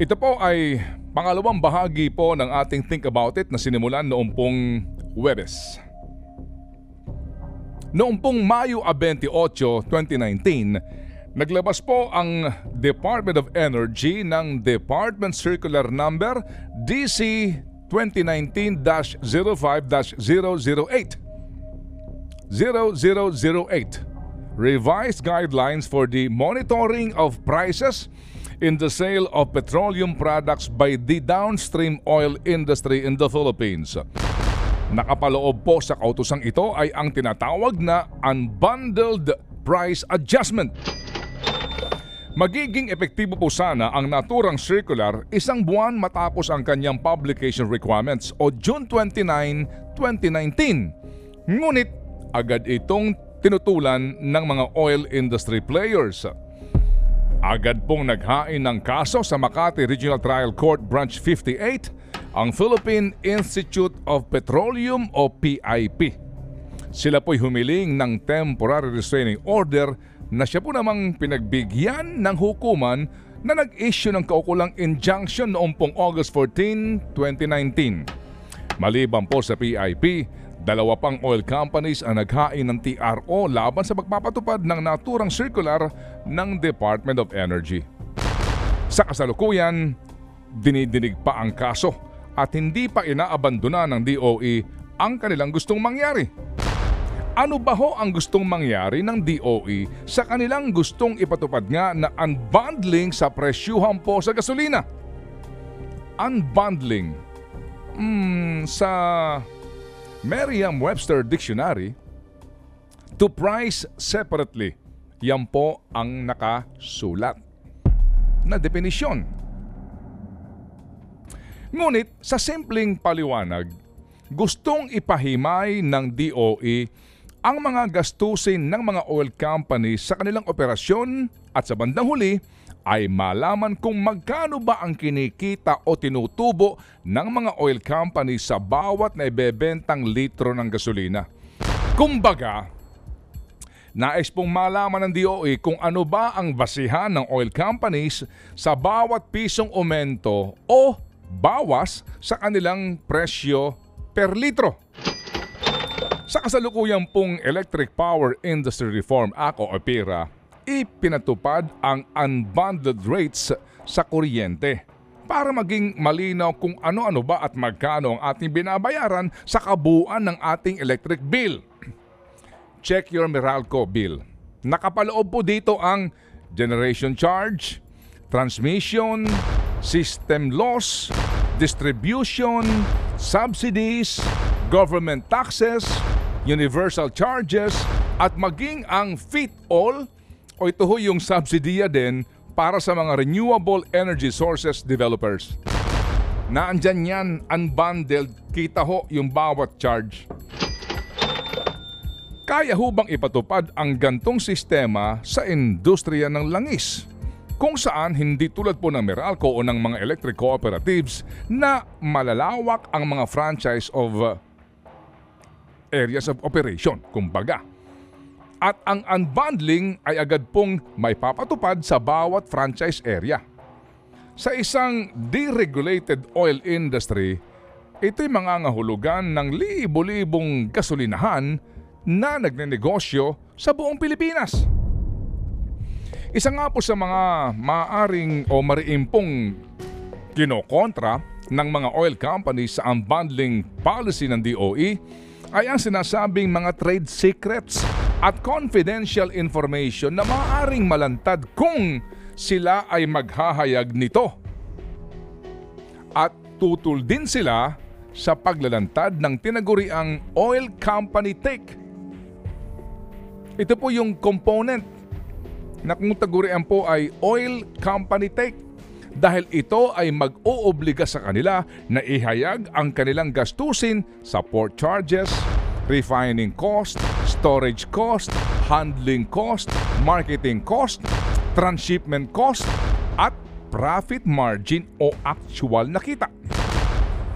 Ito po ay pangalawang bahagi po ng ating Think About It na sinimulan noong pong Webes. Noong pong Mayo 28, 2019, naglabas po ang Department of Energy ng Department Circular Number DC 2019-05-008 0008 Revised Guidelines for the Monitoring of Prices in the Sale of Petroleum Products by the Downstream Oil Industry in the Philippines. Nakapaloob po sa kautosang ito ay ang tinatawag na Unbundled Price Adjustment. Magiging epektibo po sana ang naturang circular isang buwan matapos ang kanyang publication requirements o June 29, 2019. Ngunit agad itong tinutulan ng mga oil industry players. Agad pong naghain ng kaso sa Makati Regional Trial Court Branch 58 ang Philippine Institute of Petroleum o PIP. Sila po'y humiling ng temporary restraining order na siya po namang pinagbigyan ng hukuman na nag-issue ng kaukulang injunction noong pong August 14, 2019. Maliban po sa PIP, Dalawa pang oil companies ang naghain ng TRO laban sa pagpapatupad ng naturang circular ng Department of Energy. Sa kasalukuyan, dinidinig pa ang kaso at hindi pa inaabandona ng DOE ang kanilang gustong mangyari. Ano ba ho ang gustong mangyari ng DOE sa kanilang gustong ipatupad nga na unbundling sa presyuhan po sa gasolina? Unbundling. Hmm, sa Merriam-Webster Dictionary, to price separately. Yan po ang nakasulat na definisyon. Ngunit sa simpleng paliwanag, gustong ipahimay ng DOE ang mga gastusin ng mga oil companies sa kanilang operasyon at sa bandang huli ay malaman kung magkano ba ang kinikita o tinutubo ng mga oil companies sa bawat na ibebentang litro ng gasolina. Kumbaga, nais pong malaman ng DOE kung ano ba ang basihan ng oil companies sa bawat pisong aumento o bawas sa kanilang presyo per litro. Sa kasalukuyang pong Electric Power Industry Reform Act o EPIRA, ipinatupad ang unbundled rates sa kuryente para maging malinaw kung ano-ano ba at magkano ang ating binabayaran sa kabuuan ng ating electric bill. Check your Meralco bill. Nakapaloob po dito ang generation charge, transmission, system loss, distribution, subsidies, government taxes, universal charges, at maging ang fit-all o ito ho yung subsidiya din para sa mga renewable energy sources developers. Naandyan yan, unbundled, kita ho yung bawat charge. Kaya ho bang ipatupad ang gantong sistema sa industriya ng langis? Kung saan hindi tulad po ng Meralco o ng mga electric cooperatives na malalawak ang mga franchise of uh, areas of operation, kumbaga at ang unbundling ay agad pong may papatupad sa bawat franchise area. Sa isang deregulated oil industry, ito'y mangangahulugan ng libo-libong gasolinahan na nagnenegosyo sa buong Pilipinas. Isa nga po sa mga maaring o mariimpong kinokontra ng mga oil companies sa unbundling policy ng DOE ay ang sinasabing mga trade secrets at confidential information na maaaring malantad kung sila ay maghahayag nito. At tutul din sila sa paglalantad ng tinaguriang oil company take. Ito po yung component na kung tagurian po ay oil company take dahil ito ay mag-oobliga sa kanila na ihayag ang kanilang gastusin sa port charges, refining cost, storage cost, handling cost, marketing cost, transshipment cost, at profit margin o actual na kita.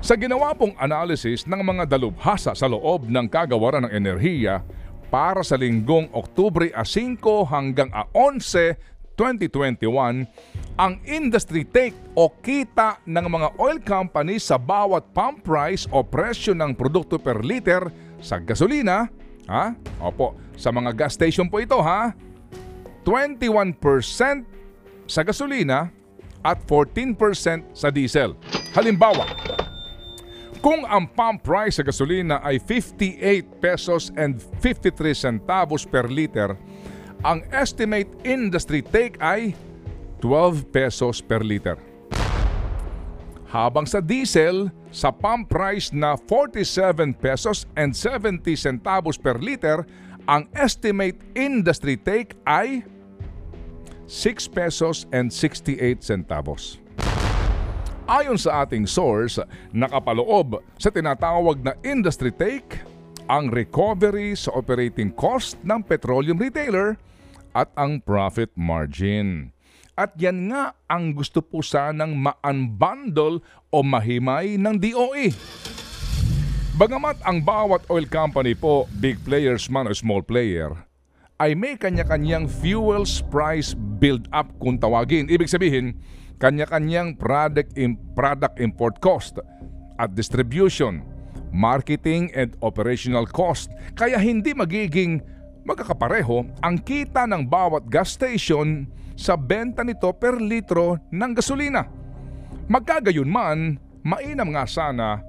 Sa ginawa pong analysis ng mga dalubhasa sa loob ng kagawaran ng enerhiya para sa linggong Oktubre 5 hanggang 11, 2021 ang industry take o kita ng mga oil companies sa bawat pump price o presyo ng produkto per liter sa gasolina, ha? Opo, sa mga gas station po ito ha. 21% sa gasolina at 14% sa diesel. Halimbawa, kung ang pump price sa gasolina ay 58 pesos and 53 centavos per liter, ang estimate industry take ay 12 pesos per liter. Habang sa diesel, sa pump price na 47 pesos and 70 centavos per liter, ang estimate industry take ay 6 pesos and 68 centavos. Ayon sa ating source, nakapaloob sa tinatawag na industry take ang recovery sa operating cost ng petroleum retailer at ang profit margin. At yan nga ang gusto po sanang ma-unbundle o mahimay ng DOE. Bagamat ang bawat oil company po, big players man o small player, ay may kanya-kanyang fuels price build-up kung tawagin. Ibig sabihin, kanya-kanyang product, in, product import cost at distribution, marketing and operational cost. Kaya hindi magiging magkakapareho ang kita ng bawat gas station sa benta nito per litro ng gasolina. Magkagayon man, mainam nga sana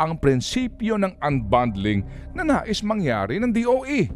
ang prinsipyo ng unbundling na nais mangyari ng DOE.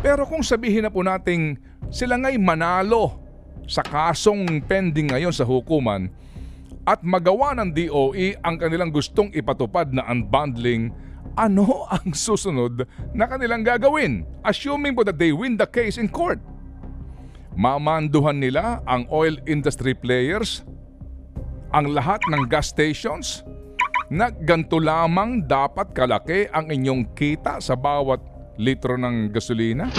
Pero kung sabihin na po nating sila nga'y manalo sa kasong pending ngayon sa hukuman at magawa ng DOE ang kanilang gustong ipatupad na unbundling, ano ang susunod na kanilang gagawin? Assuming po that they win the case in court. Mamanduhan nila ang oil industry players, ang lahat ng gas stations, na ganito lamang dapat kalaki ang inyong kita sa bawat litro ng gasolina?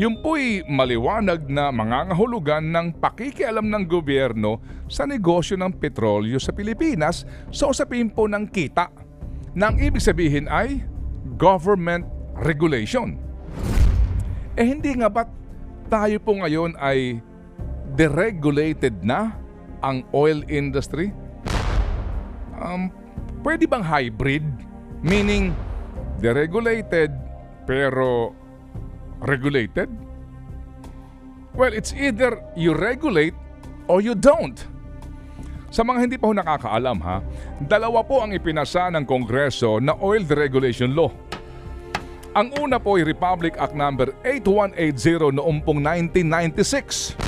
Yung po'y maliwanag na mangangahulugan ng pakikialam ng gobyerno sa negosyo ng petrolyo sa Pilipinas sa usapin po ng kita. Nang ibig sabihin ay government regulation. Eh hindi nga ba tayo po ngayon ay deregulated na ang oil industry? Um, pwede bang hybrid? Meaning, deregulated pero regulated? Well, it's either you regulate or you don't. Sa mga hindi pa ho nakakaalam ha, dalawa po ang ipinasa ng Kongreso na Oil Deregulation Law. Ang una po ay Republic Act No. 8180 noong pong 1996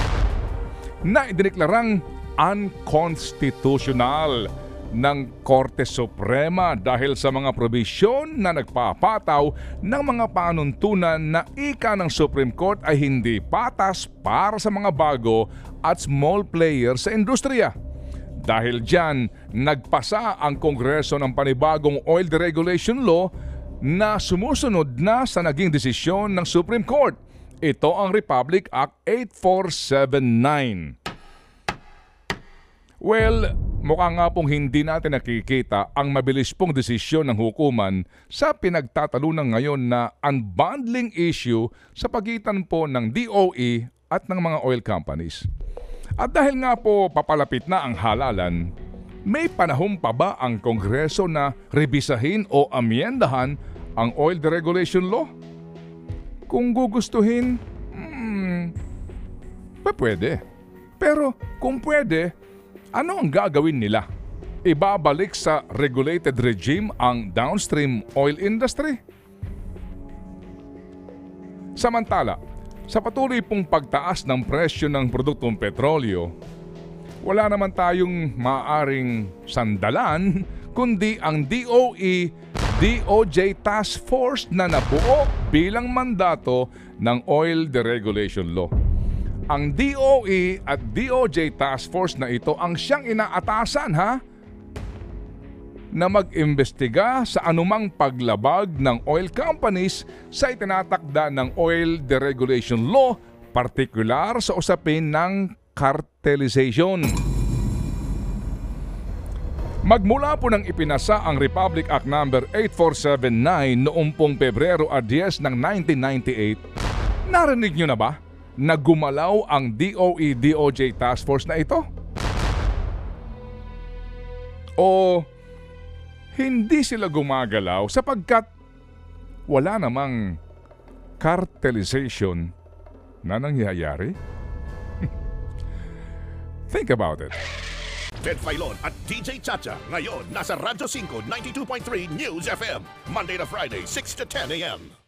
na idineklarang unconstitutional ng Korte Suprema dahil sa mga probisyon na nagpapataw ng mga panuntunan na ika ng Supreme Court ay hindi patas para sa mga bago at small players sa industriya. Dahil dyan, nagpasa ang Kongreso ng panibagong oil deregulation law na sumusunod na sa naging desisyon ng Supreme Court. Ito ang Republic Act 8479. Well, mukha nga pong hindi natin nakikita ang mabilis pong desisyon ng hukuman sa pinagtatalunan ngayon na unbundling issue sa pagitan po ng DOE at ng mga oil companies. At dahil nga po papalapit na ang halalan, may panahon pa ba ang Kongreso na rebisahin o amyendahan ang oil deregulation law? Kung gugustuhin, hmm, pwede. Pero kung pwede, ano ang gagawin nila? Ibabalik sa regulated regime ang downstream oil industry? Samantala, sa patuloy pong pagtaas ng presyo ng produktong petrolyo, wala naman tayong maaring sandalan kundi ang DOE DOJ Task Force na nabuo bilang mandato ng Oil Deregulation Law. Ang DOE at DOJ Task Force na ito ang siyang inaatasan ha na mag-imbestiga sa anumang paglabag ng oil companies sa itinatakda ng Oil Deregulation Law, partikular sa usapin ng cartelization. Magmula po nang ipinasa ang Republic Act No. 8479 noong pong Pebrero 10 ng 1998, narinig nyo na ba na gumalaw ang DOE-DOJ task force na ito? O hindi sila gumagalaw sapagkat wala namang cartelization na nangyayari? Think about it. Ted Filon at DJ Chacha. Ngayon, nasa Radyo 5, 92.3 News FM. Monday to Friday, 6 to 10 a.m.